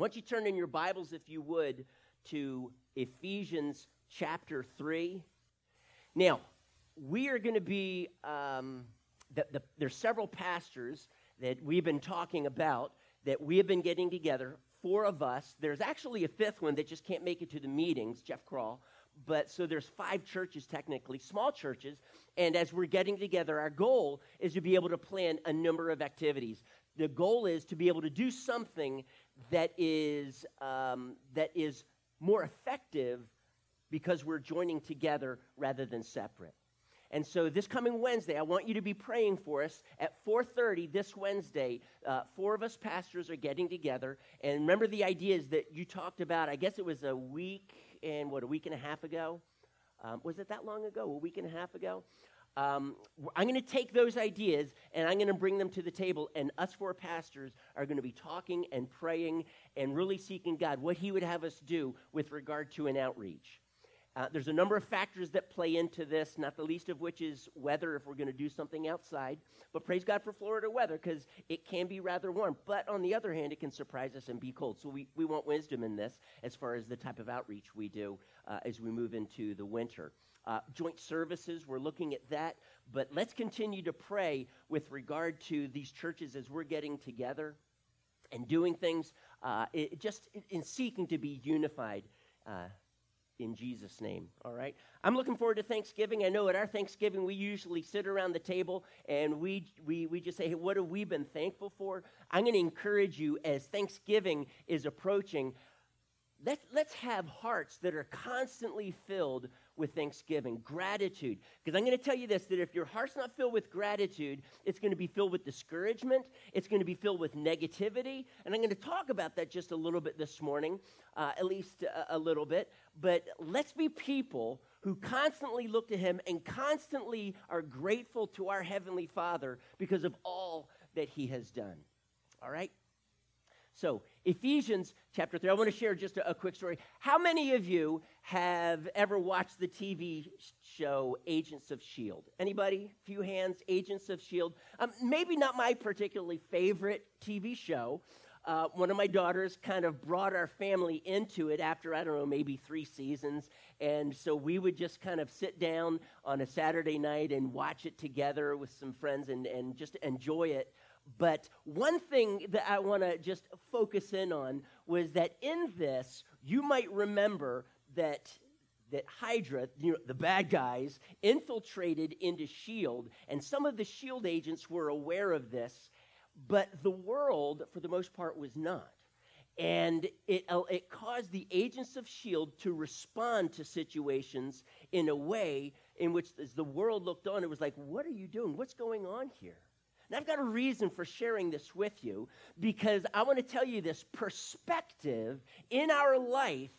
want you turn in your Bibles, if you would, to Ephesians chapter 3. Now, we are going to be, um, the, the, there's several pastors that we've been talking about that we have been getting together, four of us. There's actually a fifth one that just can't make it to the meetings, Jeff Crawl. But so there's five churches technically, small churches. And as we're getting together, our goal is to be able to plan a number of activities. The goal is to be able to do something that is, um, that is more effective because we're joining together rather than separate. And so this coming Wednesday, I want you to be praying for us at 4:30 this Wednesday. Uh, four of us pastors are getting together, and remember the ideas that you talked about. I guess it was a week and what a week and a half ago. Um, was it that long ago? A week and a half ago. Um, I'm going to take those ideas and I'm going to bring them to the table, and us four pastors are going to be talking and praying and really seeking God what He would have us do with regard to an outreach. Uh, there's a number of factors that play into this, not the least of which is weather if we're going to do something outside. But praise God for Florida weather because it can be rather warm. But on the other hand, it can surprise us and be cold. So we, we want wisdom in this as far as the type of outreach we do uh, as we move into the winter. Uh, joint services, we're looking at that. But let's continue to pray with regard to these churches as we're getting together and doing things uh, it, just in seeking to be unified uh, in Jesus' name. All right? I'm looking forward to Thanksgiving. I know at our Thanksgiving, we usually sit around the table and we, we, we just say, hey, what have we been thankful for? I'm going to encourage you as Thanksgiving is approaching. Let's, let's have hearts that are constantly filled with thanksgiving, gratitude. Because I'm going to tell you this that if your heart's not filled with gratitude, it's going to be filled with discouragement, it's going to be filled with negativity. And I'm going to talk about that just a little bit this morning, uh, at least a, a little bit. But let's be people who constantly look to Him and constantly are grateful to our Heavenly Father because of all that He has done. All right? So, Ephesians chapter 3. I want to share just a, a, quick story. How many of you have ever watched the TV show Agents of S.H.I.E.L.D.? Anybody? Few hands, Agents of S.H.I.E.L.D. Um, maybe not my particularly favorite TV show. Uh, one of my daughters kind of brought our family into it after, I don't know, maybe three seasons. And so we would just kind of sit down on a Saturday night and watch it together with some friends and, and just enjoy it. But one thing that I want to just focus in on was that in this, you might remember that that Hydra, you know, the bad guys, infiltrated into S.H.I.E.L.D., and some of the S.H.I.E.L.D. agents were aware of this, but the world, for the most part, was not. And it, uh, it caused the agents of S.H.I.E.L.D. to respond to situations in a way in which, as the world looked on, it was like, what are you doing? What's going on here? And I've got a reason for sharing this with you because I want to tell you this perspective in our life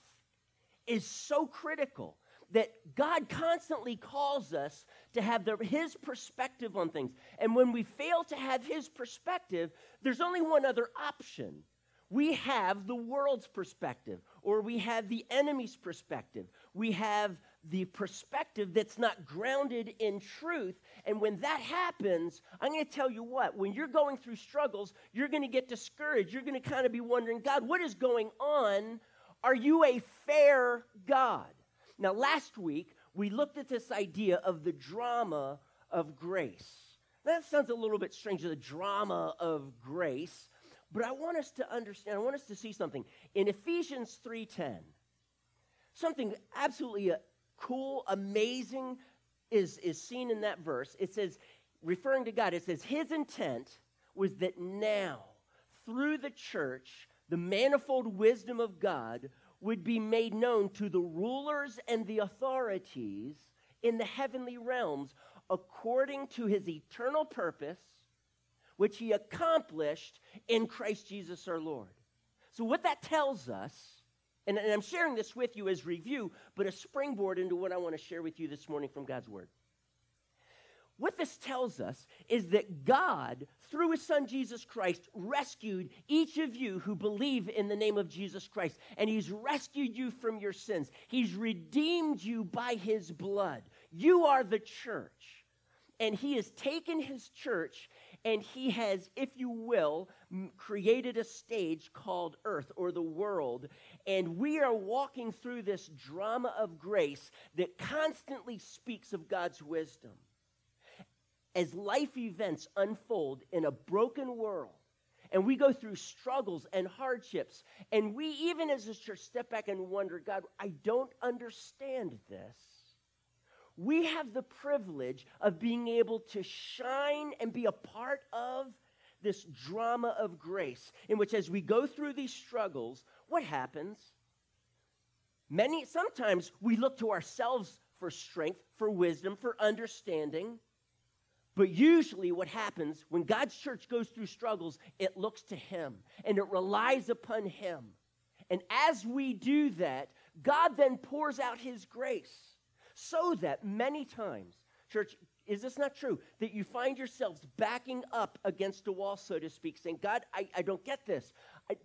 is so critical that God constantly calls us to have the, His perspective on things. And when we fail to have His perspective, there's only one other option. We have the world's perspective, or we have the enemy's perspective. We have the perspective that's not grounded in truth. And when that happens, I'm going to tell you what, when you're going through struggles, you're going to get discouraged. You're going to kind of be wondering, God, what is going on? Are you a fair God? Now, last week, we looked at this idea of the drama of grace. That sounds a little bit strange, the drama of grace. But I want us to understand, I want us to see something. In Ephesians 3:10, something absolutely uh, cool, amazing is, is seen in that verse. It says, referring to God, it says, His intent was that now, through the church, the manifold wisdom of God would be made known to the rulers and the authorities in the heavenly realms according to his eternal purpose, which he accomplished in Christ Jesus our Lord. So, what that tells us and, and I'm sharing this with you as review, but a springboard into what I want to share with you this morning from God's Word. What this tells us is that God, through his son Jesus Christ, rescued each of you who believe in the name of Jesus Christ. And he's rescued you from your sins. He's redeemed you by his blood. You are the church. And he has taken his church and he has, if you will, created a stage called earth or the world. And we are walking through this drama of grace that constantly speaks of God's wisdom. As life events unfold in a broken world, and we go through struggles and hardships, and we, even as a church, step back and wonder, God, I don't understand this we have the privilege of being able to shine and be a part of this drama of grace, in which, as we go through these struggles, what happens? Many, sometimes we look to ourselves for strength, for wisdom, for understanding. But usually, what happens when God's church goes through struggles, it looks to Him and it relies upon Him. And as we do that, God then pours out His grace so that many times, church, is this not true? That you find yourselves backing up against a wall, so to speak, saying, God, I, I don't get this. I,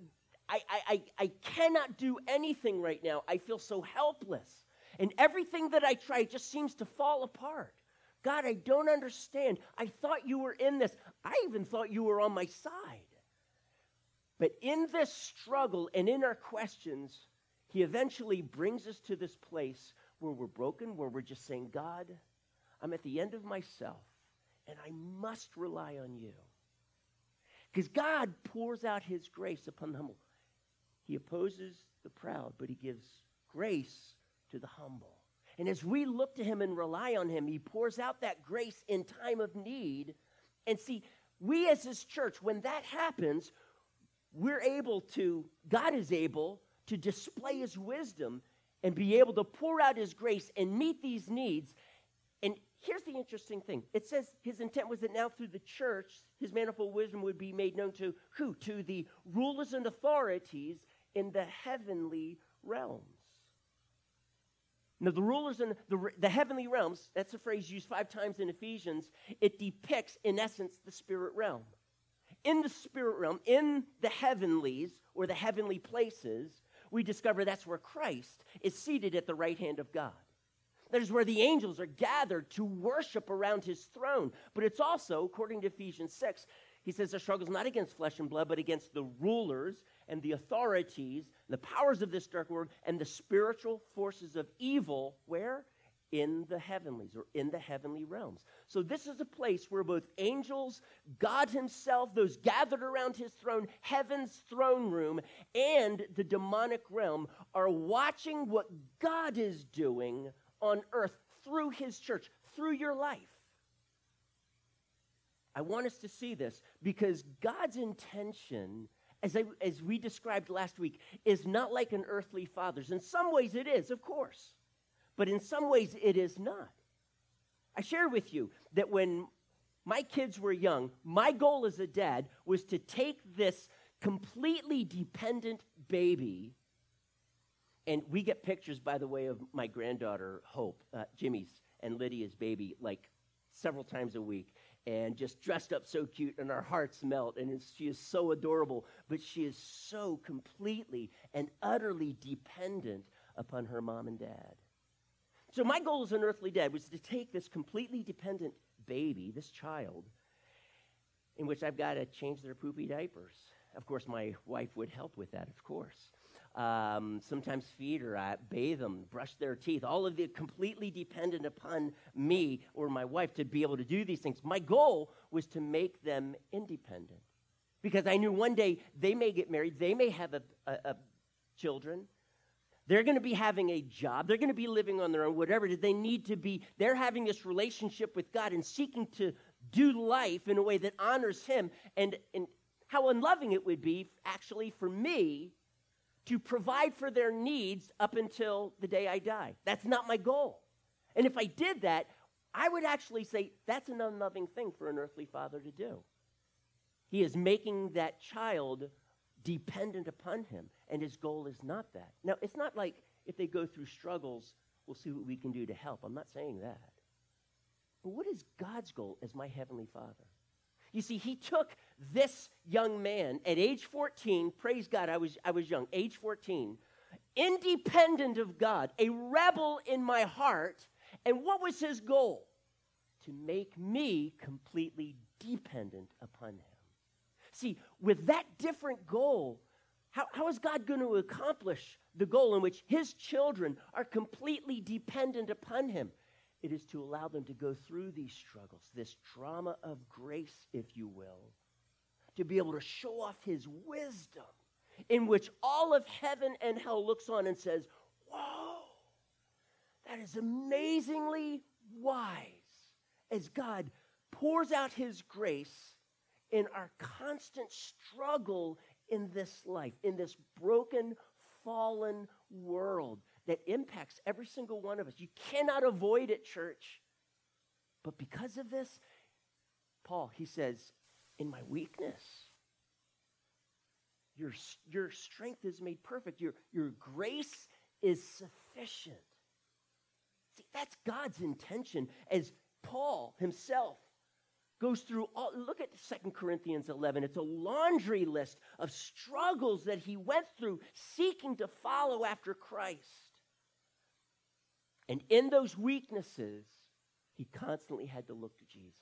I, I, I cannot do anything right now. I feel so helpless. And everything that I try just seems to fall apart. God, I don't understand. I thought you were in this. I even thought you were on my side. But in this struggle and in our questions, he eventually brings us to this place where we're broken, where we're just saying, God, I'm at the end of myself, and I must rely on you. Because God pours out his grace upon the humble. He opposes the proud, but he gives grace to the humble. And as we look to him and rely on him, he pours out that grace in time of need. And see, we as his church, when that happens, we're able to, God is able to display his wisdom and be able to pour out his grace and meet these needs. And here's the interesting thing it says his intent was that now through the church, his manifold wisdom would be made known to who? To the rulers and authorities in the heavenly realms. Now, the rulers in the, the heavenly realms, that's a phrase used five times in Ephesians, it depicts, in essence, the spirit realm. In the spirit realm, in the heavenlies or the heavenly places, we discover that's where Christ is seated at the right hand of God. That is where the angels are gathered to worship around his throne. But it's also, according to Ephesians 6, he says the struggle is not against flesh and blood, but against the rulers and the authorities, the powers of this dark world, and the spiritual forces of evil. Where? In the heavenlies or in the heavenly realms. So, this is a place where both angels, God Himself, those gathered around His throne, heaven's throne room, and the demonic realm are watching what God is doing on earth through His church, through your life. I want us to see this because God's intention as, I, as, we described last week, is not like an earthly father's. In some ways, it is, of course but in some ways it is not. I share with you that when my kids were young, my goal as a dad was to take this completely dependent baby, and we get pictures, by the way, of my granddaughter, Hope, uh, Jimmy's and Lydia's baby, like several times a week, and just dressed up so cute, and our hearts melt, and she is so adorable, but she is so completely and utterly dependent upon her mom and dad. So, my goal as an earthly dad was to take this completely dependent baby, this child, in which I've got to change their poopy diapers. Of course, my wife would help with that, of course. Um, sometimes feed her, uh, bathe them, brush their teeth, all of the completely dependent upon me or my wife to be able to do these things. My goal was to make them independent because I knew one day they may get married, they may have a, a, a children, they're going to be having a job. They're going to be living on their own, whatever they need to be. They're having this relationship with God and seeking to do life in a way that honors Him. And, and how unloving it would be, actually, for me to provide for their needs up until the day I die. That's not my goal. And if I did that, I would actually say that's an unloving thing for an earthly father to do. He is making that child dependent upon him. And his goal is not that. Now, it's not like if they go through struggles, we'll see what we can do to help. I'm not saying that. But what is God's goal as my Heavenly Father? You see, he took this young man at age 14, praise God, I was, I was young, age 14, independent of God, a rebel in my heart. And what was his goal? To make me completely dependent upon Him. See, with that different goal, how, how is God going to accomplish the goal in which His children are completely dependent upon Him? It is to allow them to go through these struggles, this drama of grace, if you will, to be able to show off His wisdom, in which all of heaven and hell looks on and says, Whoa, that is amazingly wise as God pours out His grace in our constant struggle in this life, in this broken, fallen world that impacts every single one of us. You cannot avoid it, church. But because of this, Paul, he says, in my weakness, your, your strength is made perfect. Your, your grace is sufficient. See, that's God's intention as Paul himself goes through all look at 2 corinthians 11 it's a laundry list of struggles that he went through seeking to follow after christ. And in those weaknesses he constantly had to look to jesus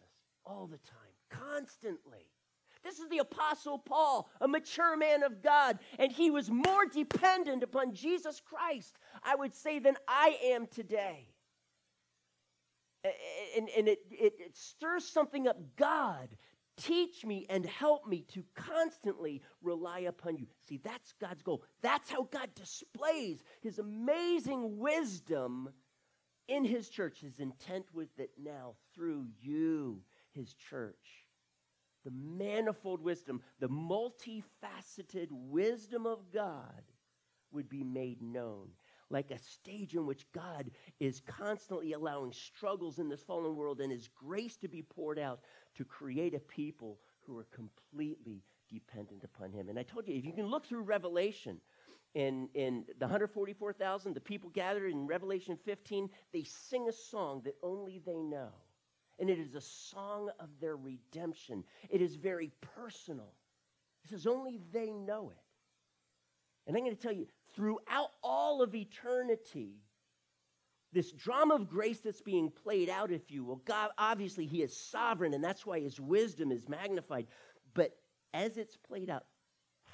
all the time constantly. This is the apostle paul a mature man of god and he was more dependent upon jesus christ i would say than i am today and, and it, it, it stirs something up. God, teach me and help me to constantly rely upon you. See, that's God's goal. That's how God displays his amazing wisdom in his church. His intent was that now, through you, his church, the manifold wisdom, the multifaceted wisdom of God would be made known like a stage in which God is constantly allowing struggles in this fallen world and His grace to be poured out to create a people who are completely dependent upon Him. And I told you, if you can look through Revelation, in, in the 144,000, the people gathered in Revelation 15, they sing a song that only they know. And it is a song of their redemption. It is very personal. It says only they know it. And I'm going to tell you, throughout all of eternity, this drama of grace that's being played out, if you will, God, obviously, He is sovereign, and that's why His wisdom is magnified. But as it's played out,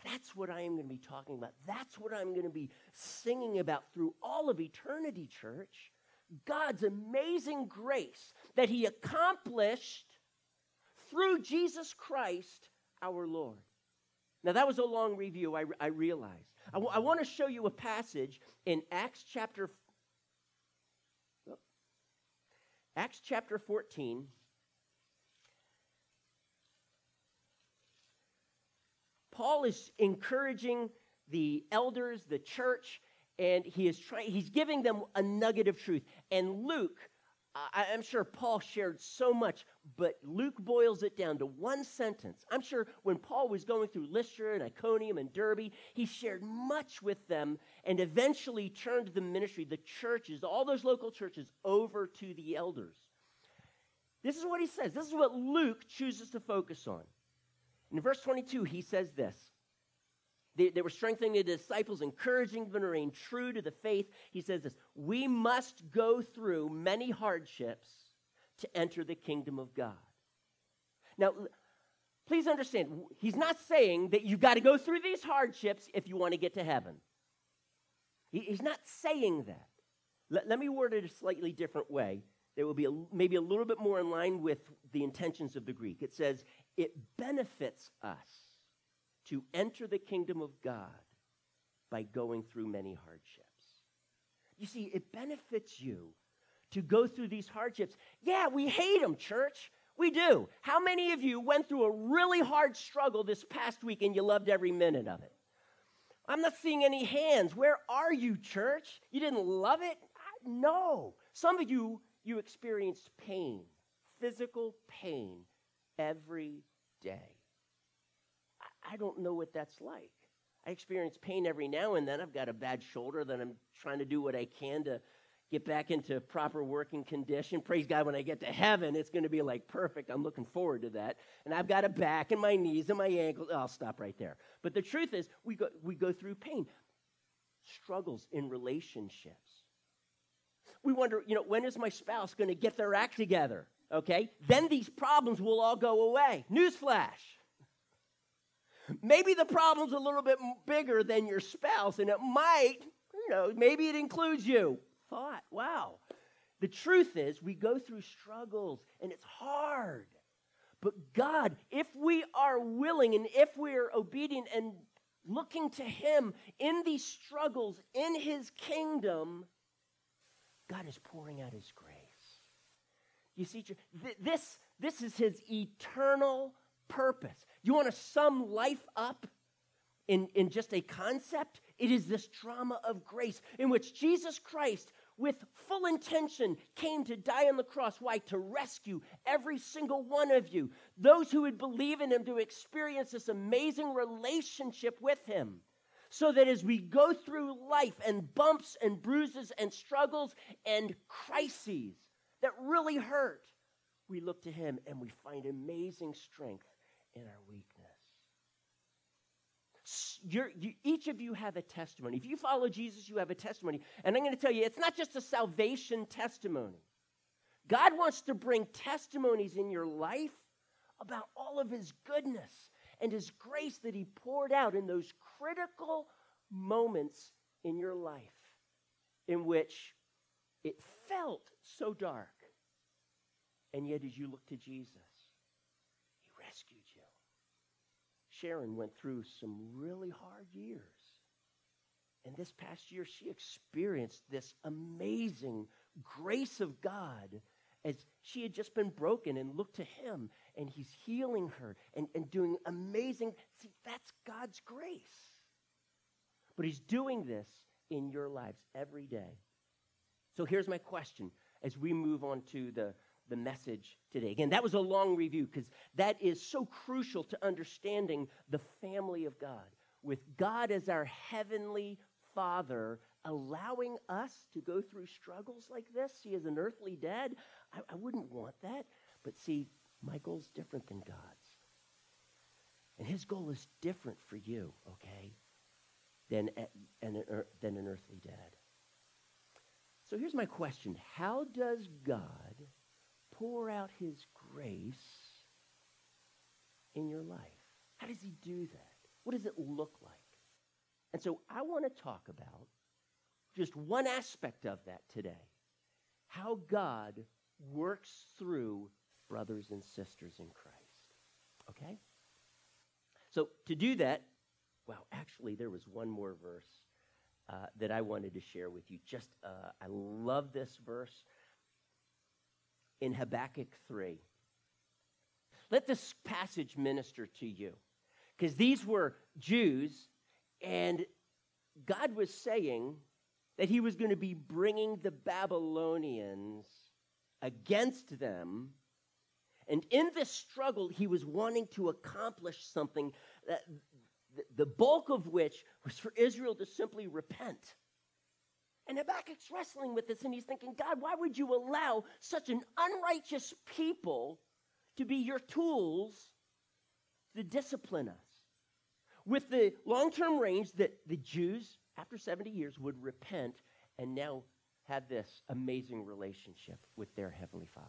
that's what I am going to be talking about. That's what I'm going to be singing about through all of eternity, church. God's amazing grace that He accomplished through Jesus Christ our Lord. Now, that was a long review, I, I realize. I, w- I want to show you a passage in Acts chapter oh, Acts chapter 14. Paul is encouraging the elders, the church, and he is trying he's giving them a nugget of truth. And Luke I, am sure Paul shared so much, but Luke boils it down to one sentence. I'm sure when Paul was going through Lystra and Iconium and Derbe, he shared much with them and eventually turned the ministry, the churches, all those local churches, over to the elders. This is what he says. This is what Luke chooses to focus on. In verse 22, he says this they, they, were strengthening the disciples, encouraging them to remain true to the faith. He says this We must go through many hardships to enter the kingdom of God. Now, please understand, he's not saying that you've got to go through these hardships if you want to get to heaven. He, he's not saying that. Let, let me word it a slightly different way. That will be a, maybe a little bit more in line with the intentions of the Greek. It says, It benefits us to enter the kingdom of God by going through many hardships. You see, it benefits you to go through these hardships. Yeah, we hate them, church. We do. How many of you went through a really hard struggle this past week and you loved every minute of it? I'm not seeing any hands. Where are you, church? You didn't love it? No. Some of you, you experienced pain, physical pain, every day. I don't know what that's like. I experience pain every now and then. I've got a bad shoulder that I'm trying to do what I can to get back into proper working condition. Praise God, when I get to heaven, it's going to be like perfect. I'm looking forward to that. And I've got a back and my knees and my ankles. I'll stop right there. But the truth is, we go, we go through pain, struggles in relationships. We wonder, you know, when is my spouse going to get their act together? okay, then these problems will all go away. Newsflash. Maybe the problem's a little bit bigger than your spouse, and it might, you know, maybe it includes you. Thought, wow. The truth is, we go through struggles, and it's hard. But God, if we are willing and if we are obedient and looking to Him in these struggles, in His kingdom, God is pouring out His grace. You see, this, this is His eternal purpose. You want to sum life up in, in just a concept? It is this drama of grace in which Jesus Christ with full intention, came to die on the cross. Why? To rescue every single one of you. Those who would believe in him to experience this amazing relationship with him. So that as we go through life and bumps and bruises and struggles and crises that really hurt, we look to him and we find amazing strength in our weakness you, each of you have a testimony. If you follow Jesus, you have a testimony. And I'm going to tell you, it's not just a salvation testimony. God wants to bring testimonies in your life about all of his goodness and his grace that he poured out in those critical moments in your life in which it felt so dark. And yet, as you look to Jesus, Sharon went through some really hard years. And this past year, she experienced this amazing grace of God as she had just been broken and looked to Him, and He's healing her and, and doing amazing. See, that's God's grace. But He's doing this in your lives every day. So here's my question as we move on to the the message today. Again, that was a long review because that is so crucial to understanding the family of God. With God as our heavenly Father, allowing us to go through struggles like this, He is an earthly dad, I, I wouldn't want that. But see, my goal's different than God's. And his goal is different for you, okay, than, than, than an earthly dad. So here's my question How does God pour out his grace in your life? How does he do that? What does it look like? And so I want to talk about just one aspect of that today how God works through brothers and sisters in Christ. Okay? So to do that, well, actually, there was one more verse uh, that I wanted to share with you. Just, uh, I love this verse in Habakkuk 3. Let this passage minister to you. Because these were Jews, and God was saying that he was going to be bringing the Babylonians against them. And in this struggle, he was wanting to accomplish something that the bulk of which was for Israel to simply repent. And Habakkuk's wrestling with this and he's thinking, God, why would you allow such an unrighteous people to be your tools to discipline us? With the long term range that the Jews, after 70 years, would repent and now have this amazing relationship with their Heavenly Father.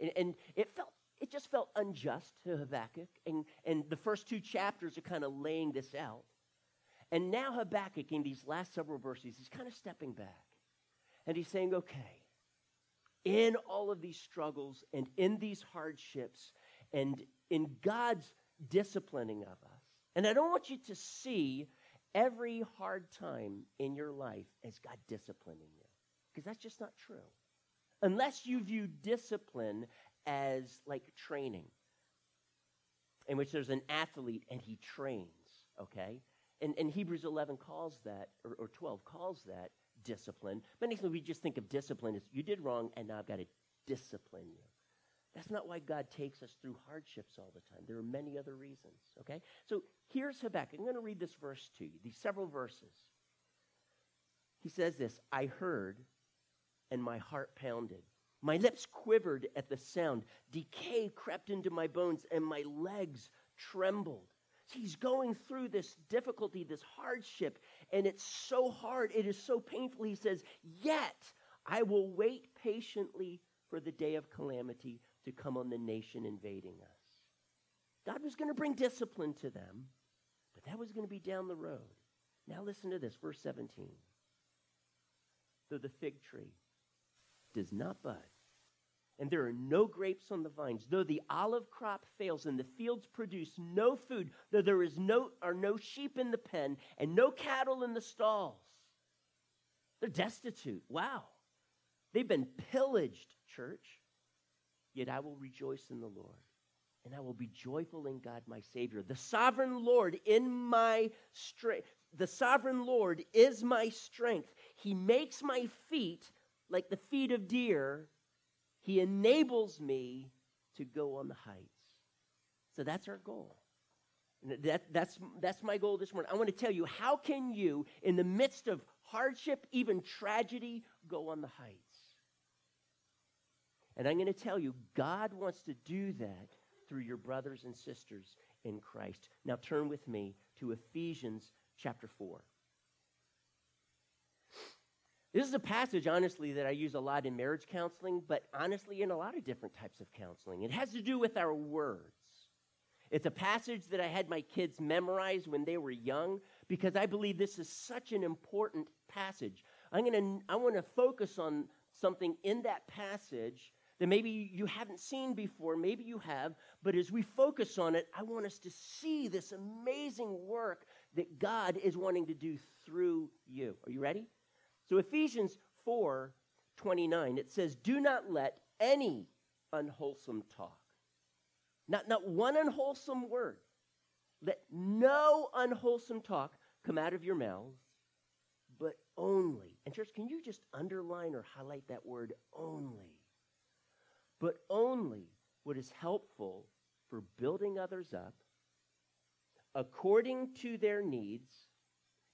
And, and it felt it just felt unjust to Habakkuk. And, and the first two chapters are kind of laying this out. And now Habakkuk, in these last several verses, he's kind of stepping back. And he's saying, okay, in all of these struggles and in these hardships and in God's disciplining of us, and I don't want you to see every hard time in your life as God disciplining you, because that's just not true. Unless you view discipline as like training, in which there's an athlete and he trains, okay? And, and Hebrews 11 calls that, or, or 12 calls that discipline. Many times we just think of discipline as you did wrong and now I've got to discipline you. That's not why God takes us through hardships all the time. There are many other reasons, okay? So here's Habakkuk. I'm going to read this verse to you, these several verses. He says this I heard, and my heart pounded. My lips quivered at the sound. Decay crept into my bones, and my legs trembled. He's going through this difficulty, this hardship, and it's so hard, it is so painful. He says, Yet I will wait patiently for the day of calamity to come on the nation invading us. God was going to bring discipline to them, but that was going to be down the road. Now listen to this, verse 17. Though the fig tree does not bud, and there are no grapes on the vines, though the olive crop fails and the fields produce no food, though there is no are no sheep in the pen and no cattle in the stalls. They're destitute. Wow. They've been pillaged, church. Yet I will rejoice in the Lord, and I will be joyful in God my Savior. The sovereign Lord in my strength. The sovereign Lord is my strength. He makes my feet like the feet of deer he enables me to go on the heights. So that's our goal. That, that's, that's my goal this morning. I want to tell you how can you, in the midst of hardship, even tragedy, go on the heights? And I'm going to tell you, God wants to do that through your brothers and sisters in Christ. Now turn with me to Ephesians chapter 4. This is a passage, honestly, that I use a lot in marriage counseling, but honestly, in a lot of different types of counseling. It has to do with our words. It's a passage that I had my kids memorize when they were young because I believe this is such an important passage. I'm gonna, I want to focus on something in that passage that maybe you haven't seen before, maybe you have, but as we focus on it, I want us to see this amazing work that God is wanting to do through you. Are you ready? So Ephesians 4 29, it says, Do not let any unwholesome talk, not, not one unwholesome word, let no unwholesome talk come out of your mouths, but only. And, church, can you just underline or highlight that word only? But only what is helpful for building others up according to their needs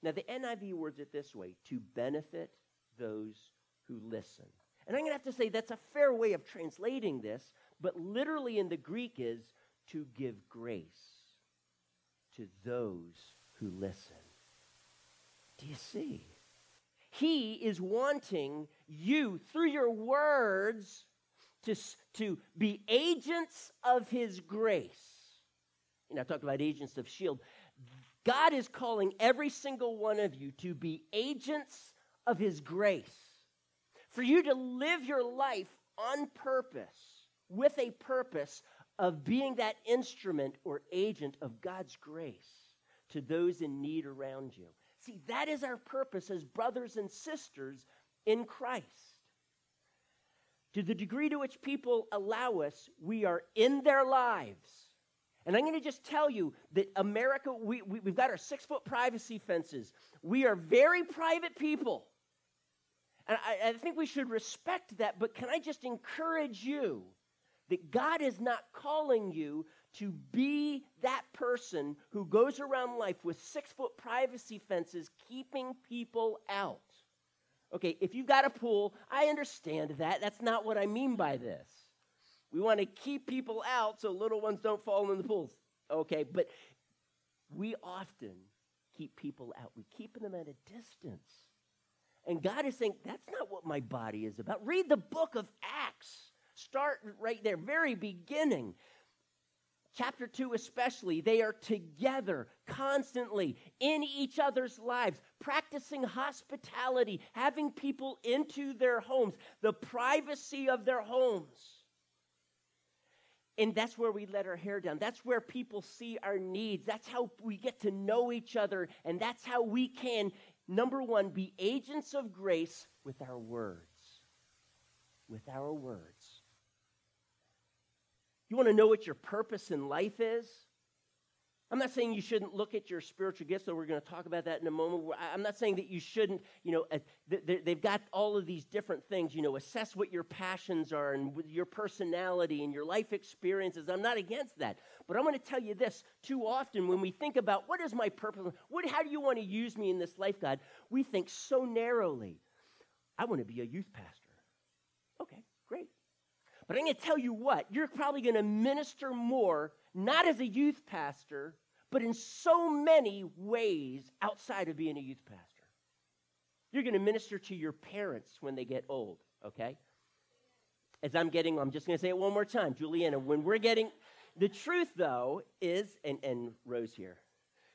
now, the NIV words it this way to benefit those who listen. And I'm going to have to say that's a fair way of translating this, but literally in the Greek is to give grace to those who listen. Do you see? He is wanting you, through your words, to, to be agents of his grace. You know, I talked about agents of shield. God is calling every single one of you to be agents of His grace. For you to live your life on purpose, with a purpose of being that instrument or agent of God's grace to those in need around you. See, that is our purpose as brothers and sisters in Christ. To the degree to which people allow us, we are in their lives and I'm going to just tell you that America, we, we, have got our six foot privacy fences. We are very private people. And I, I think we should respect that, but can I just encourage you that God is not calling you to be that person who goes around life with six foot privacy fences, keeping people out? Okay, if you've got a pool, I understand that. That's not what I mean by this. We want to keep people out so little ones don't fall in the pools. Okay, but we often keep people out. We keep them at a distance. And God is saying, that's not what my body is about. Read the book of Acts. Start right there, very beginning. Chapter 2, especially, they are together constantly in each other's lives, practicing hospitality, having people into their homes, the privacy of their homes. And that's where we let our hair down. That's where people see our needs. That's how we get to know each other. And that's how we can, number one, be agents of grace with our words. With our words. You want to know what your purpose in life is? I'm not saying you shouldn't look at your spiritual gifts, though we're going to talk about that in a moment. I'm not saying that you shouldn't, you know, uh, they've got all of these different things, you know, assess what your passions are and your personality and your life experiences. I'm not against that. But I'm going to tell you this too often when we think about what is my purpose, what, how do you want to use me in this life, God, we think so narrowly. I want to be a youth pastor. Okay, great. But I'm going to tell you what, you're probably going to minister more, not as a youth pastor but in so many ways outside of being a youth pastor. You're going to minister to your parents when they get old, okay? as I'm getting, I'm just going to say it one more time, Juliana, when we're getting, the truth though is, and, and Rose here,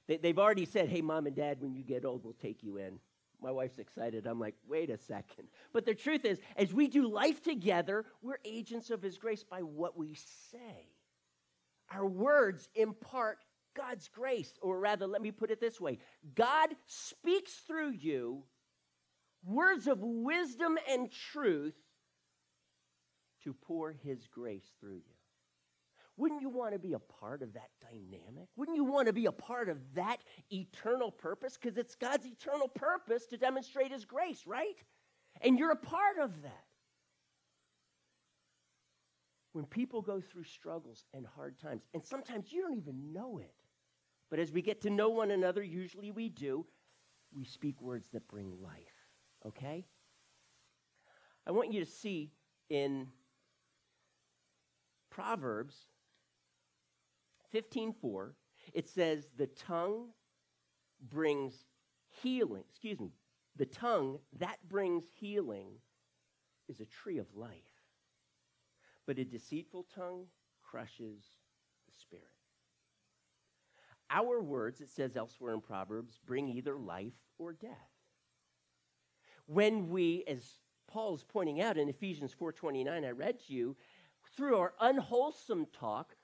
they, they've already said, hey, mom and dad, when you get old, we'll take you in. My wife's excited. I'm like, wait a second. But the truth is, as we do life together, we're agents of His grace by what we say. Our words impart God's grace, or rather, let me put it this way God speaks through you words of wisdom and truth to pour His grace through you. Wouldn't you want to be a part of that dynamic? Wouldn't you want to be a part of that eternal purpose? Because it's God's eternal purpose to demonstrate His grace, right? And you're a part of that. When people go through struggles and hard times, and sometimes you don't even know it, but as we get to know one another, usually we do, we speak words that bring life, okay? I want you to see in Proverbs 15:4, it says the tongue brings healing. Excuse me. The tongue that brings healing is a tree of life. But a deceitful tongue crushes the spirit. Our words, it says elsewhere in Proverbs, bring either life or death. When we, as Paul's pointing out in Ephesians 4:29, I read to you, through our unwholesome talk,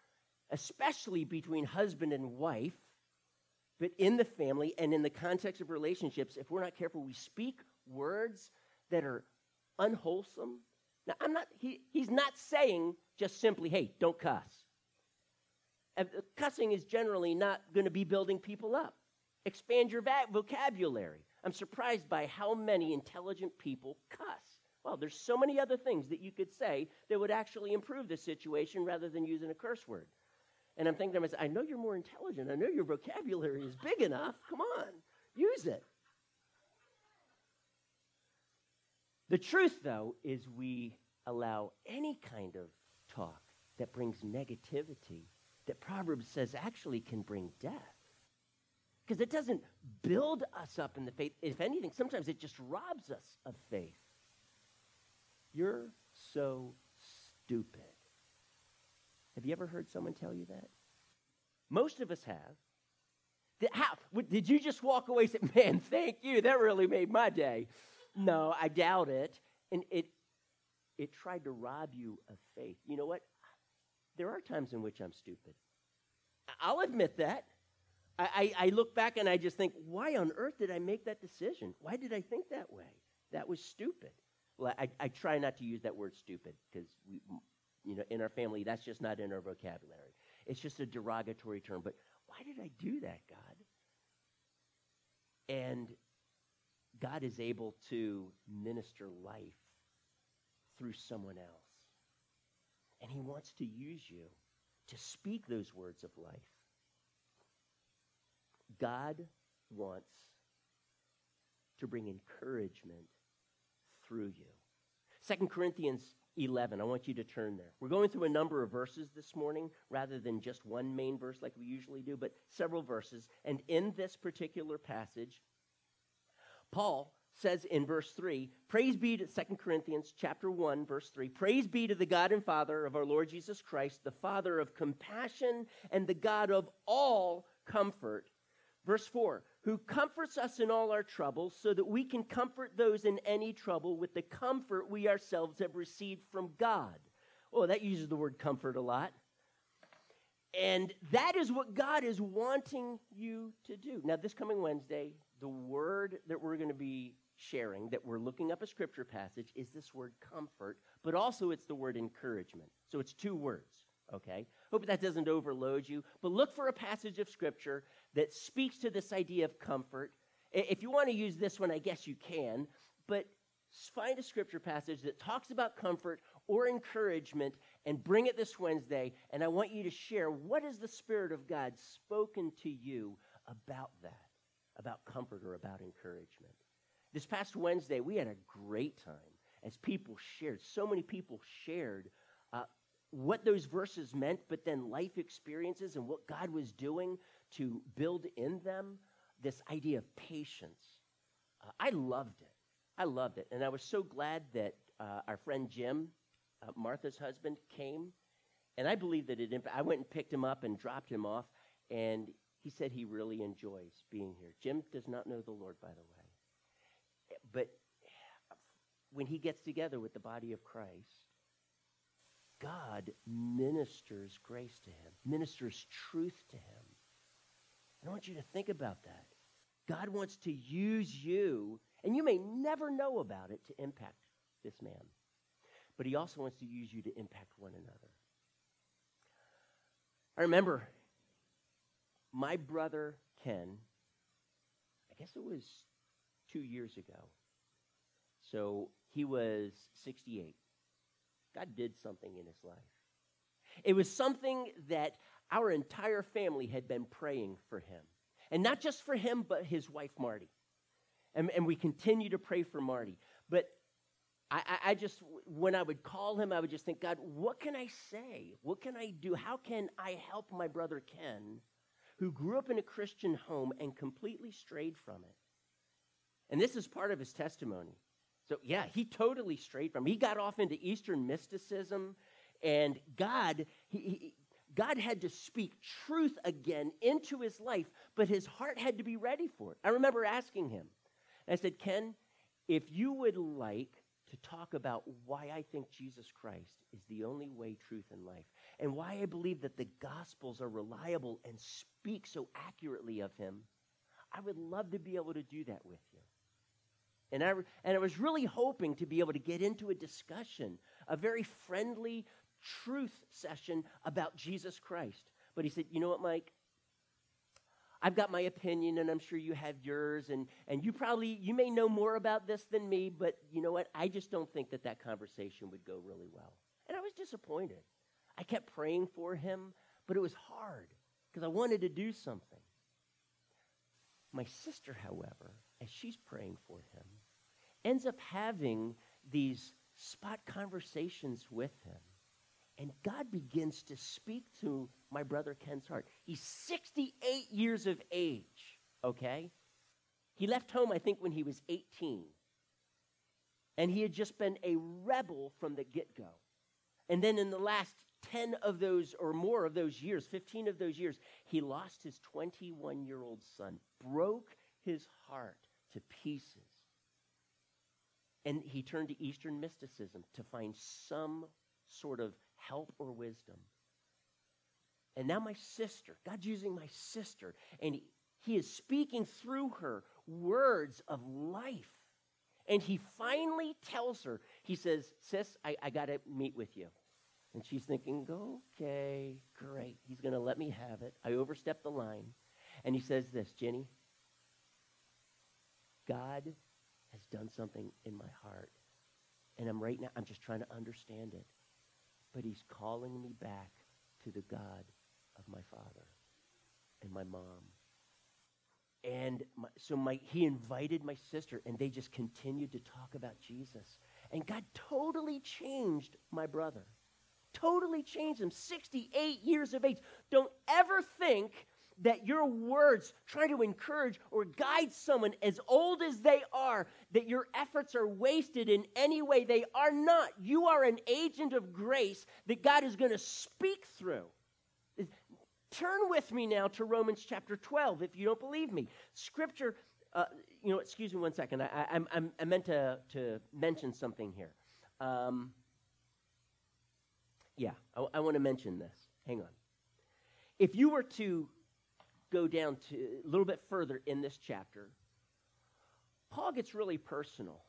especially between husband and wife, but in the family and in the context of relationships, if we're not careful, we speak words that are unwholesome. Now, I'm not, he, he's not saying just simply, hey, don't cuss. Uh, cussing is generally not going to be building people up. Expand your vocabulary. I'm surprised by how many intelligent people cuss. Well, there's so many other things that you could say that would actually improve the situation rather than using a curse word. And I'm thinking to myself, I know you're more intelligent. I know your vocabulary is big enough. Come on, use it. The truth, though, is we allow any kind of talk that brings negativity, that Proverbs says actually can bring death. Because it doesn't build us up in the faith. If anything, sometimes it just robs us of faith. You're so stupid. Have you ever heard someone tell you that? Most of us have. Did, how, did you just walk away and say, man, thank you, that really made my day? No, I doubt it. And it, it tried to rob you of faith. You know what? There are times in which I'm stupid. I'll admit that. I, I, I, look back and I just think, why on earth did I make that decision? Why did I think that way? That was stupid. Well, I, I try not to use that word stupid because we, you know, in our family, that's just not in our vocabulary. It's just a derogatory term. But why did I do that, God? And God is able to minister life through someone else. And He wants to use you to speak those words of life. God wants to bring encouragement through you. Second Corinthians 11. I want you to turn there. We're going through a number of verses this morning rather than just one main verse like we usually do, but several verses. And in this particular passage, Paul says in verse 3, praise be to 2 Corinthians chapter 1 verse 3, praise be to the God and Father of our Lord Jesus Christ, the Father of compassion and the God of all comfort. Verse 4, who comforts us in all our troubles, so that we can comfort those in any trouble with the comfort we ourselves have received from God. Oh, that uses the word comfort a lot. And that is what God is wanting you to do. Now, this coming Wednesday, the word that we're going to be sharing, that we're looking up a scripture passage, is this word comfort, but also it's the word encouragement. So it's two words, okay? Hope that doesn't overload you, but look for a passage of scripture that speaks to this idea of comfort. If you want to use this one, I guess you can, but find a scripture passage that talks about comfort or encouragement and bring it this Wednesday. And I want you to share what has the Spirit of God spoken to you about that, about comfort or about encouragement. This past Wednesday, we had a great time as people shared. So many people shared uh, what those verses meant, but then life experiences and what God was doing to build in them this idea of patience. Uh, I loved it. I loved it. And I was so glad that uh, our friend Jim uh, Martha's husband, came, and I believe that it. Imp- I went and picked him up and dropped him off, and he said he really enjoys being here. Jim does not know the Lord, by the way, but when he gets together with the body of Christ, God ministers grace to him, ministers truth to him. And I want you to think about that. God wants to use you, and you may never know about it, to impact this man. But he also wants to use you to impact one another. I remember my brother Ken, I guess it was two years ago. So he was 68. God did something in his life. It was something that our entire family had been praying for him. And not just for him, but his wife, Marty. And, and we continue to pray for Marty. But I, I, just, when I would call him, I would just think, God, what can I say? What can I do? How can I help my brother Ken, who grew up in a Christian home and completely strayed from it? And this is part of his testimony. So, yeah, he totally strayed from. He got off into Eastern mysticism, and God, he, he, God had to speak truth again into his life, but his heart had to be ready for it. I remember asking him, I said, Ken, if you would like to talk about why I think Jesus Christ is the only way, truth, and life, and why I believe that the Gospels are reliable and speak so accurately of him, I would love to be able to do that with you. And I, and I was really hoping to be able to get into a discussion, a very friendly truth session about Jesus Christ. But he said, You know what, Mike? I've got my opinion, and I'm sure you have yours, and, and you probably, you may know more about this than me, but you know what? I just don't think that that conversation would go really well. And I was disappointed. I kept praying for him, but it was hard because I wanted to do something. My sister, however, as she's praying for him, ends up having these spot conversations with him. And God begins to speak to my brother Ken's heart. He's 68 years of age, okay? He left home, I think, when he was 18. And he had just been a rebel from the get go. And then in the last 10 of those or more of those years, 15 of those years, he lost his 21 year old son, broke his heart to pieces. And he turned to Eastern mysticism to find some sort of help or wisdom. And now my sister, God's using my sister, and he, he is speaking through her words of life. And he finally tells her, he says, Sis, I, I got to meet with you. And she's thinking, okay, great. He's going to let me have it. I overstepped the line. And he says this, Jenny, God has done something in my heart. And I'm right now, I'm just trying to understand it. But he's calling me back to the God of my father and my mom. And my, so my, he invited my sister, and they just continued to talk about Jesus. And God totally changed my brother. Totally changed him. 68 years of age. Don't ever think that your words try to encourage or guide someone as old as they are, that your efforts are wasted in any way. They are not. You are an agent of grace that God is going to speak through. Turn with me now to Romans chapter 12 if you don't believe me. Scripture, uh, you know, excuse me one second. I, I, I meant to, to mention something here. Um, yeah, I, I want to mention this. Hang on. If you were to go down to a little bit further in this chapter, Paul gets really personal.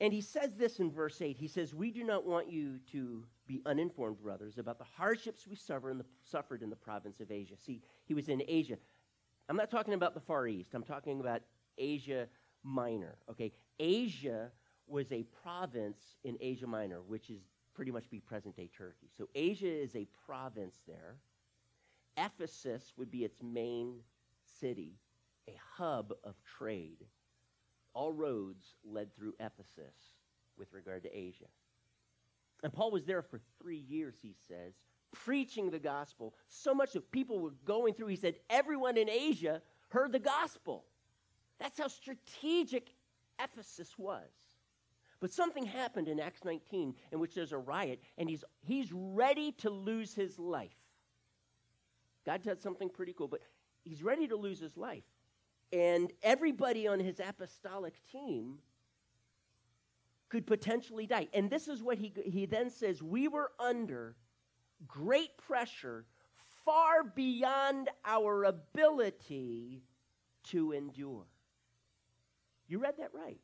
And he says this in verse 8. He says, We do not want you to be uninformed, brothers, about the hardships we suffer in the, suffered in the province of Asia. See, he was in Asia. I'm not talking about the Far East, I'm talking about Asia Minor. Okay? Asia was a province in Asia Minor, which is pretty much be present day Turkey. So Asia is a province there. Ephesus would be its main city, a hub of trade. All roads led through Ephesus with regard to Asia. And Paul was there for three years, he says, preaching the gospel. So much that people were going through, he said, everyone in Asia heard the gospel. That's how strategic Ephesus was. But something happened in Acts 19 in which there's a riot, and he's, he's ready to lose his life. God does something pretty cool, but he's ready to lose his life. And everybody on his apostolic team could potentially die. And this is what he, he then says We were under great pressure far beyond our ability to endure. You read that right.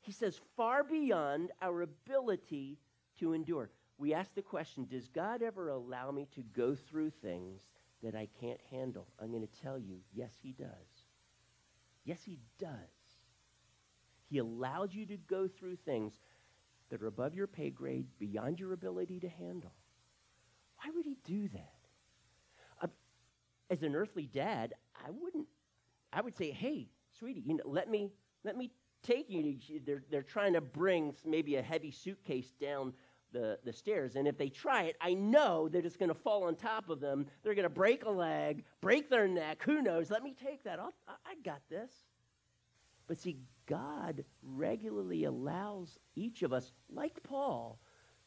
He says, far beyond our ability to endure. We ask the question Does God ever allow me to go through things that I can't handle? I'm going to tell you, yes, He does. Yes, He does. He allows you to go through things that are above your pay grade, beyond your ability to handle. Why would He do that? Uh, as an earthly dad, I wouldn't. I would say, "Hey, sweetie, you know, let me let me take you. They're they're trying to bring maybe a heavy suitcase down the, the stairs. And if they try it, I know they're just going to fall on top of them. They're going to break a leg, break their neck. Who knows? Let me take that. I'll, I got this. But see, God regularly allows each of us, like Paul,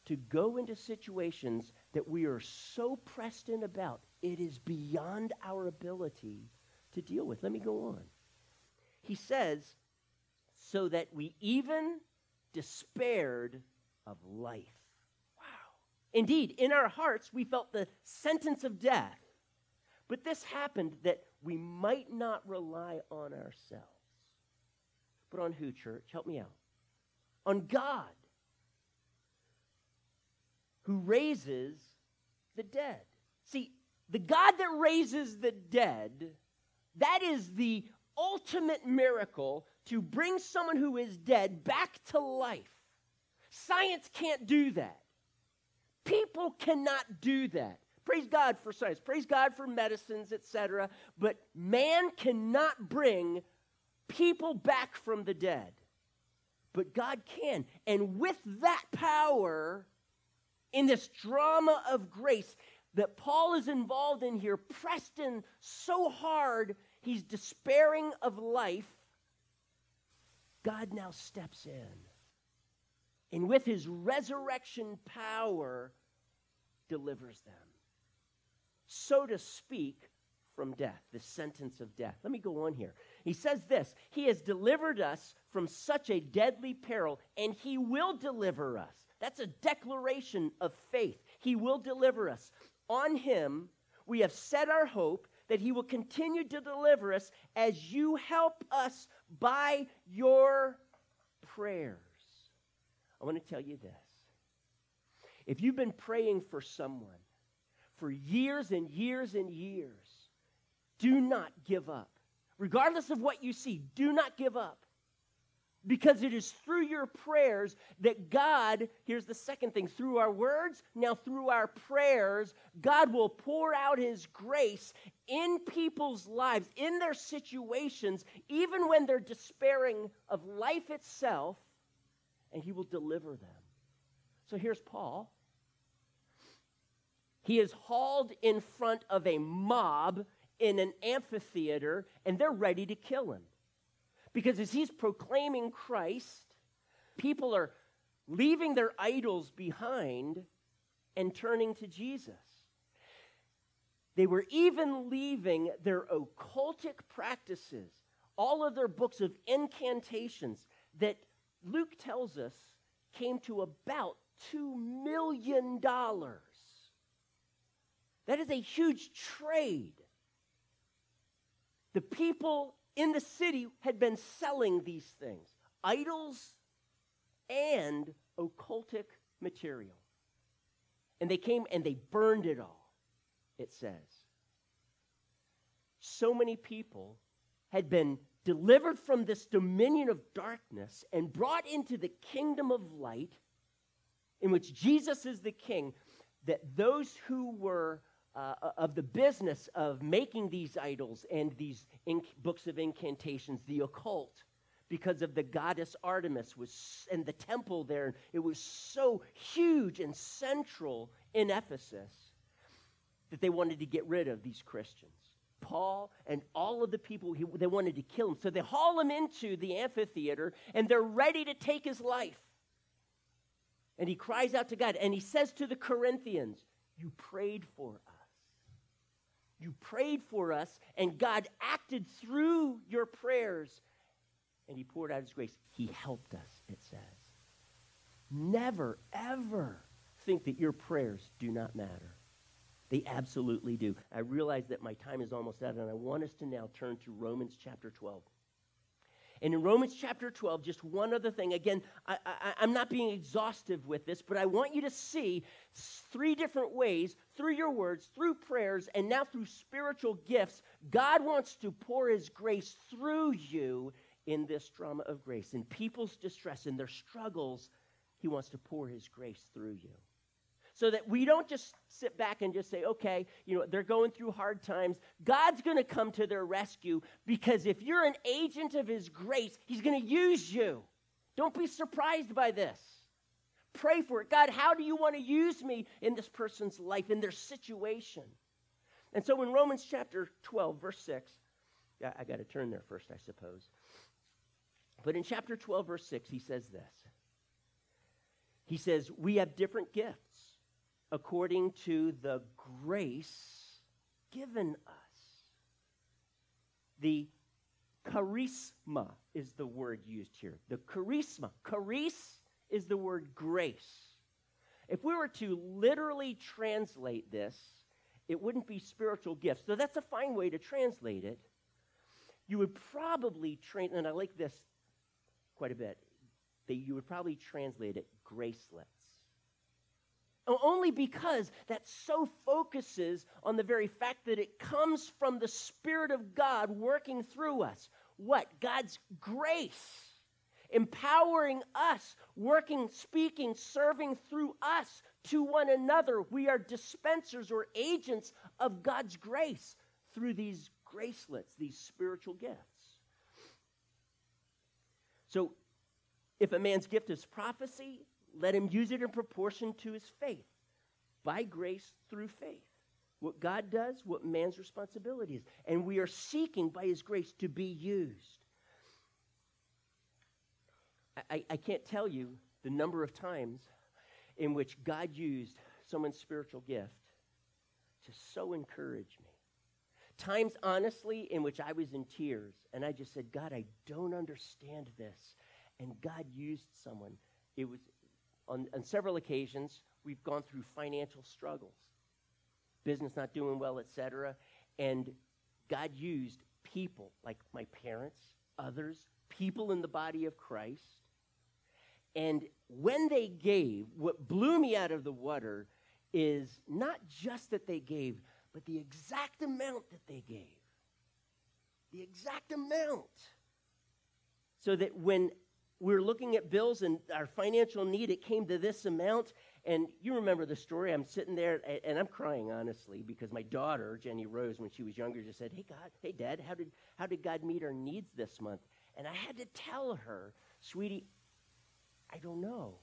to go into situations that we are so pressed in about, it is beyond our ability to deal with. Let me go on. He says, so that we even despaired of life. Indeed, in our hearts, we felt the sentence of death. But this happened that we might not rely on ourselves. But on who, church? Help me out. On God, who raises the dead. See, the God that raises the dead, that is the ultimate miracle to bring someone who is dead back to life. Science can't do that. People cannot do that. Praise God for science. Praise God for medicines, etc. But man cannot bring people back from the dead. But God can. And with that power, in this drama of grace that Paul is involved in here, pressed in so hard, he's despairing of life. God now steps in and with his resurrection power, delivers them. So to speak, from death, the sentence of death. Let me go on here. He says this He has delivered us from such a deadly peril, and He will deliver us. That's a declaration of faith. He will deliver us. On Him, we have set our hope that He will continue to deliver us as you help us by your prayers. I want to tell you this. If you've been praying for someone for years and years and years, do not give up. Regardless of what you see, do not give up. Because it is through your prayers that God, here's the second thing, through our words, now through our prayers, God will pour out His grace in people's lives, in their situations, even when they're despairing of life itself and he will deliver them. So here's Paul. He is hauled in front of a mob in an amphitheater, and they're ready to kill him. Because as he's proclaiming Christ, people are leaving their idols behind and turning to Jesus. They were even leaving their occultic practices, all of their books of incantations that Luke tells us came to about $2 million. That is a huge trade. The people in the city had been selling these things idols and occultic material. And they came and they burned it all, it says. So many people had been delivered from this dominion of darkness and brought into the kingdom of light, in which Jesus is the king, that those who were uh, of the business of making these idols and these inc- books of incantations, the occult, because of the goddess Artemis was and the temple there, it was so huge and central in Ephesus that they wanted to get rid of these Christians. Paul and all of the people they wanted to kill him. So they haul him into the amphitheater and they're ready to take his life. And he cries out to God and he says to the Corinthians, You prayed for us. You prayed for us, and God acted through your prayers, and he poured out his grace. He helped us, it says. Never, ever think that your prayers do not matter. They absolutely do. I realize that my time is almost out, and I want us to now turn to Romans chapter 12. And in Romans chapter 12, just one other thing. Again, I, am not being exhaustive with this, but I want you to see three different ways through your words, through prayers, and now through spiritual gifts. God wants to pour his grace through you in this drama of grace. In people's distress, in their struggles, he wants to pour his grace through you so that we don't just sit back and just say, okay, you know, they're going through hard times. God's going to come to their rescue because if you're an agent of His grace, He's going to use you. Don't be surprised by this. Pray for it. God, how do you want to use me in this person's life, in their situation? And so in Romans chapter 12, verse 6, yeah, I got to turn there first, I suppose. But in chapter 12, verse 6, he says this. He says, We have different gifts according to the grace given us. The charisma is the word used here. The charisma. Charis is the word grace. If we were to literally translate this, it wouldn't be spiritual gifts. So that's a fine way to translate it. You would probably train, and I like this quite a bit, that you would probably translate it gracelets. Only because that so focuses on the very fact that it comes from the Spirit of God working through us. What? God's grace. Empowering us, working, speaking, serving through us to one another. We are dispensers or agents of God's grace through these gracelets, these spiritual gifts. So, if a man's gift is prophecy, let him use it in proportion to his faith, by grace through faith. What God does, what man's responsibility is. And we are seeking by his grace to be used. I, I can't tell you the number of times in which God used someone's spiritual gift to so encourage me. Times, honestly, in which I was in tears and I just said, God, I don't understand this. And God used someone. It was, on, on several occasions, we've gone through financial struggles, business not doing well, etc. And God used people like my parents, others, people in the body of Christ. And when they gave, what blew me out of the water is not just that they gave, but the exact amount that they gave. The exact amount. So that when we were looking at bills and our financial need, it came to this amount. And you remember the story. I'm sitting there and I'm crying, honestly, because my daughter, Jenny Rose, when she was younger, just said, Hey, God, hey, Dad, how did, how did God meet our needs this month? And I had to tell her, Sweetie, I don't know,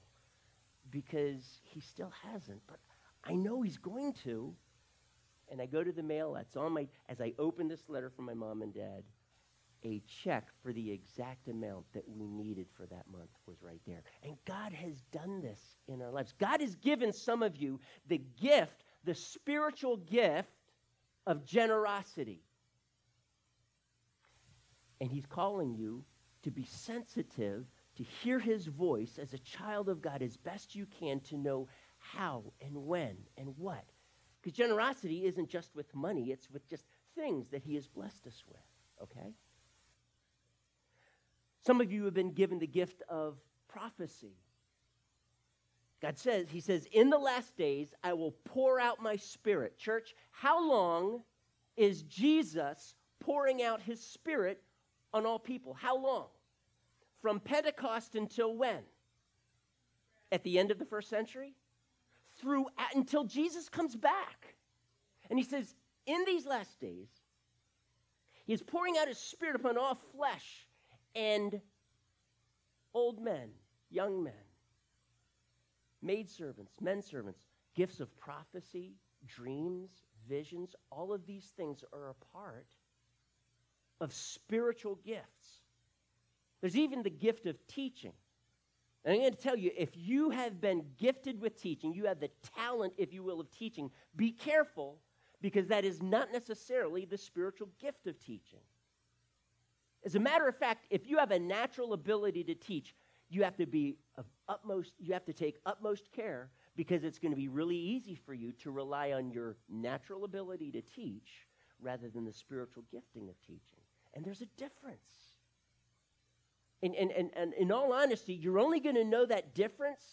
because He still hasn't, but I know He's going to. And I go to the mail, that's on my, as I open this letter from my mom and dad, a check for the exact amount that we needed for that month was right there. And God has done this in our lives. God has given some of you the gift, the spiritual gift of generosity. And He's calling you to be sensitive, to hear His voice as a child of God as best you can to know how and when and what. Because generosity isn't just with money, it's with just things that He has blessed us with, okay? Some of you have been given the gift of prophecy. God says, He says, in the last days, I will pour out my spirit. Church, how long is Jesus pouring out his spirit on all people? How long? From Pentecost until when? At the end of the first century? Through until Jesus comes back. And he says, in these last days, he is pouring out his spirit upon all flesh and old men, young men, maidservants, men servants, gifts of prophecy, dreams, visions, all of these things are a part of spiritual gifts. There's even the gift of teaching. And I'm going to tell you if you have been gifted with teaching, you have the talent, if you will, of teaching, be careful because that is not necessarily the spiritual gift of teaching. As a matter of fact, if you have a natural ability to teach, you have to be of utmost, you have to take utmost care because it's going to be really easy for you to rely on your natural ability to teach rather than the spiritual gifting of teaching. And there's a difference. And, and, and, and in all honesty, you're only going to know that difference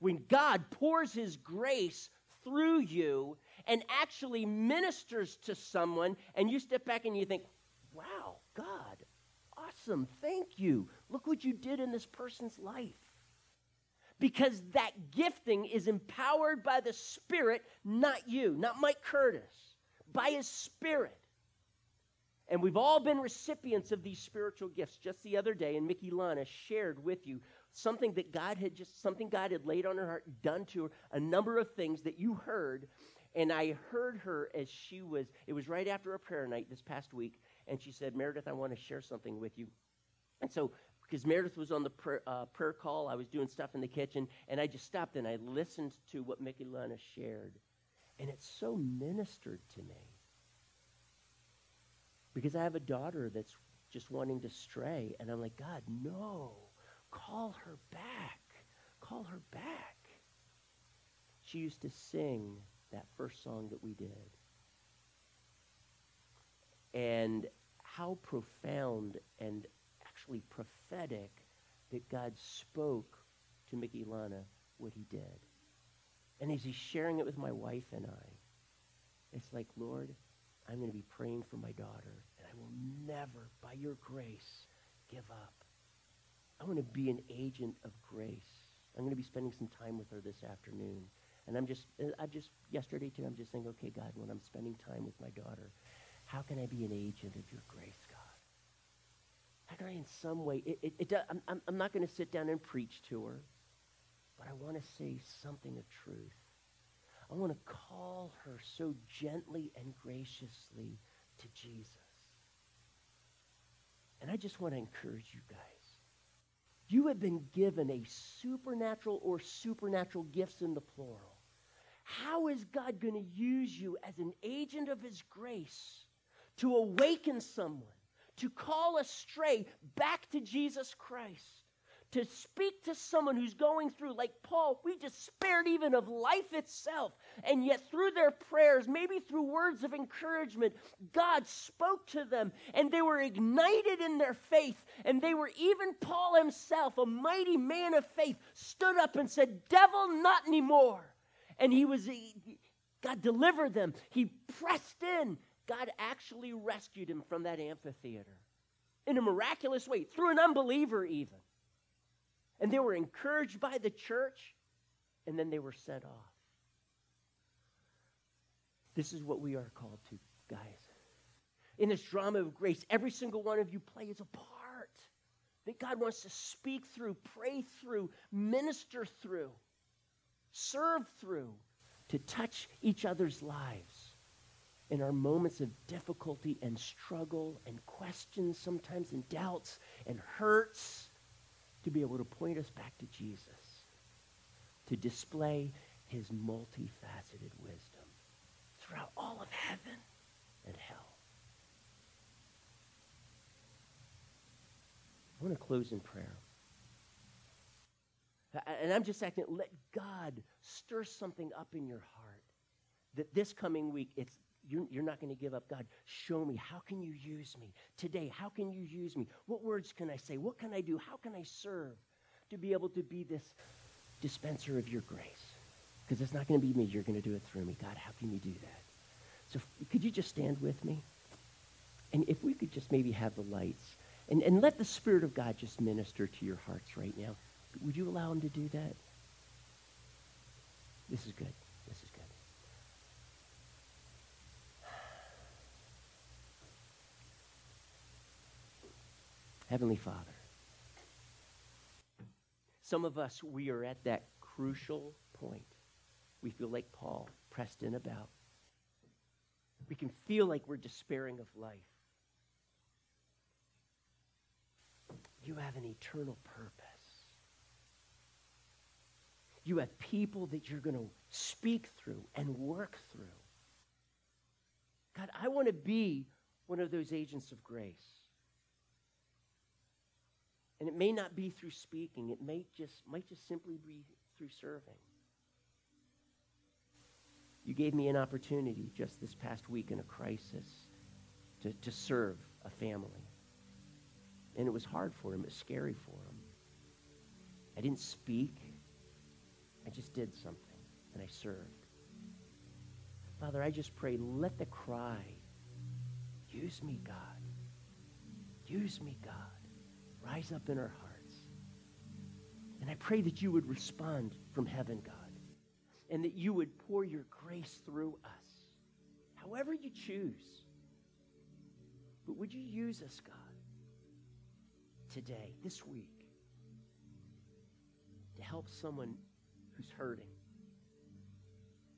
when God pours his grace through you and actually ministers to someone, and you step back and you think, wow, God, awesome, thank you. Look what you did in this person's life. Because that gifting is empowered by the Spirit, not you, not Mike Curtis, by His Spirit. And we've all been recipients of these spiritual gifts. Just the other day, and Mickey Lana shared with you something that God had just, something God had laid on her heart, done to her, a number of things that you heard. And I heard her as she was, it was right after a prayer night this past week, and she said, Meredith, I want to share something with you. And so, because Meredith was on the prayer, uh, prayer call, I was doing stuff in the kitchen, and I just stopped and I listened to what Mickey Lana shared. And it so ministered to me. Because I have a daughter that's just wanting to stray, and I'm like, God, no. Call her back. Call her back. She used to sing that first song that we did. And how profound and actually prophetic that God spoke to Mickey Lana what he did. And as he's sharing it with my wife and I, it's like, Lord, I'm going to be praying for my daughter, and I will never, by your grace, give up. I want to be an agent of grace. I'm going to be spending some time with her this afternoon. And I'm just, uh, I just, yesterday too, I'm just saying, okay, God, when I'm spending time with my daughter, how can I be an agent of your grace, God? How can I, in some way, it, it, it I'm, I'm not going to sit down and preach to her, but I want to say something of truth. I want to call her so gently and graciously to Jesus. And I just want to encourage you guys. You have been given a supernatural or supernatural gifts in the plural. How is God going to use you as an agent of his grace to awaken someone, to call astray back to Jesus Christ? to speak to someone who's going through, like Paul, we despaired even of life itself. And yet, through their prayers, maybe through words of encouragement, God spoke to them and they were ignited in their faith. And they were, even Paul himself, a mighty man of faith, stood up and said, Devil, not anymore. And he was, God delivered them. He pressed in. God actually rescued him from that amphitheater in a miraculous way, through an unbeliever, even. And they were encouraged by the church, and then they were sent off. This is what we are called to, guys. In this drama of grace, every single one of you plays a part that God wants to speak through, pray through, minister through, serve through, to touch each other's lives in our moments of difficulty and struggle and questions, sometimes and doubts and hurts to be able to point us back to Jesus, to display his multifaceted wisdom throughout all of heaven and hell. I want to close in prayer. And I'm just acting, let God stir something up in your heart that this coming week, it's you're, you're not going to give up. God, show me. How can you use me today? How can you use me? What words can I say? What can I do? How can I serve to be able to be this dispenser of your grace? Because it's not going to be me. You're going to do it through me. God, how can you do that? So could you just stand with me? And if we could just maybe have the lights and, and let the Spirit of God just minister to your hearts right now. Would you allow him to do that? This is good. This is good. Heavenly Father, some of us, we are at that crucial point. We feel like Paul, pressed in about. We can feel like we're despairing of life. You have an eternal purpose. You have people that you're going to speak through and work through. God, I want to be one of those agents of grace. And it may not be through speaking, it may just, might just simply be through serving. You gave me an opportunity just this past week in a crisis to, to serve a family. And it was hard for him, it was scary for him. I didn't speak, I just did something, and I served. Father, I just pray, let the cry, use me, God. Use me, God. Rise up in our hearts. And I pray that you would respond from heaven, God, and that you would pour your grace through us, however you choose. But would you use us, God, today, this week, to help someone who's hurting,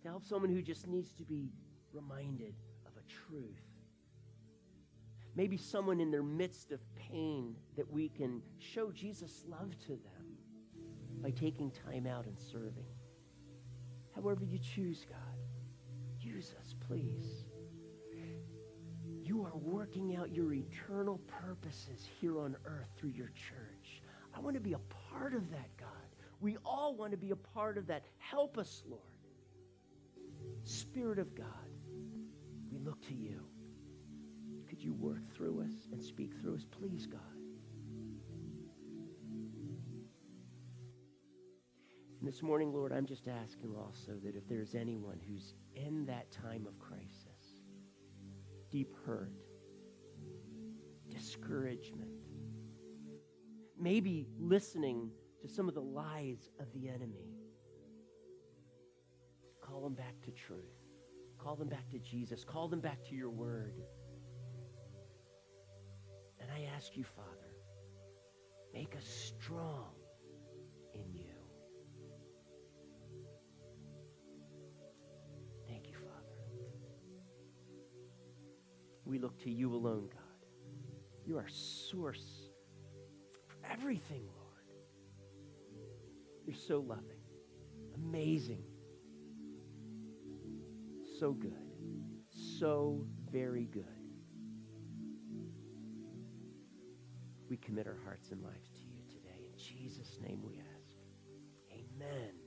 to help someone who just needs to be reminded of a truth. Maybe someone in their midst of pain that we can show Jesus' love to them by taking time out and serving. However you choose, God, use us, please. You are working out your eternal purposes here on earth through your church. I want to be a part of that, God. We all want to be a part of that. Help us, Lord. Spirit of God, we look to you. Could you work through us and speak through us, please, God? And this morning, Lord, I'm just asking also that if there's anyone who's in that time of crisis, deep hurt, discouragement, maybe listening to some of the lies of the enemy. Call them back to truth. Call them back to Jesus. Call them back to your word. I ask you, Father, make us strong in you. Thank you, Father. We look to you alone, God. You are source for everything, Lord. You're so loving, amazing, so good, so very good. We commit our hearts and lives to you today. In Jesus' name we ask. Amen.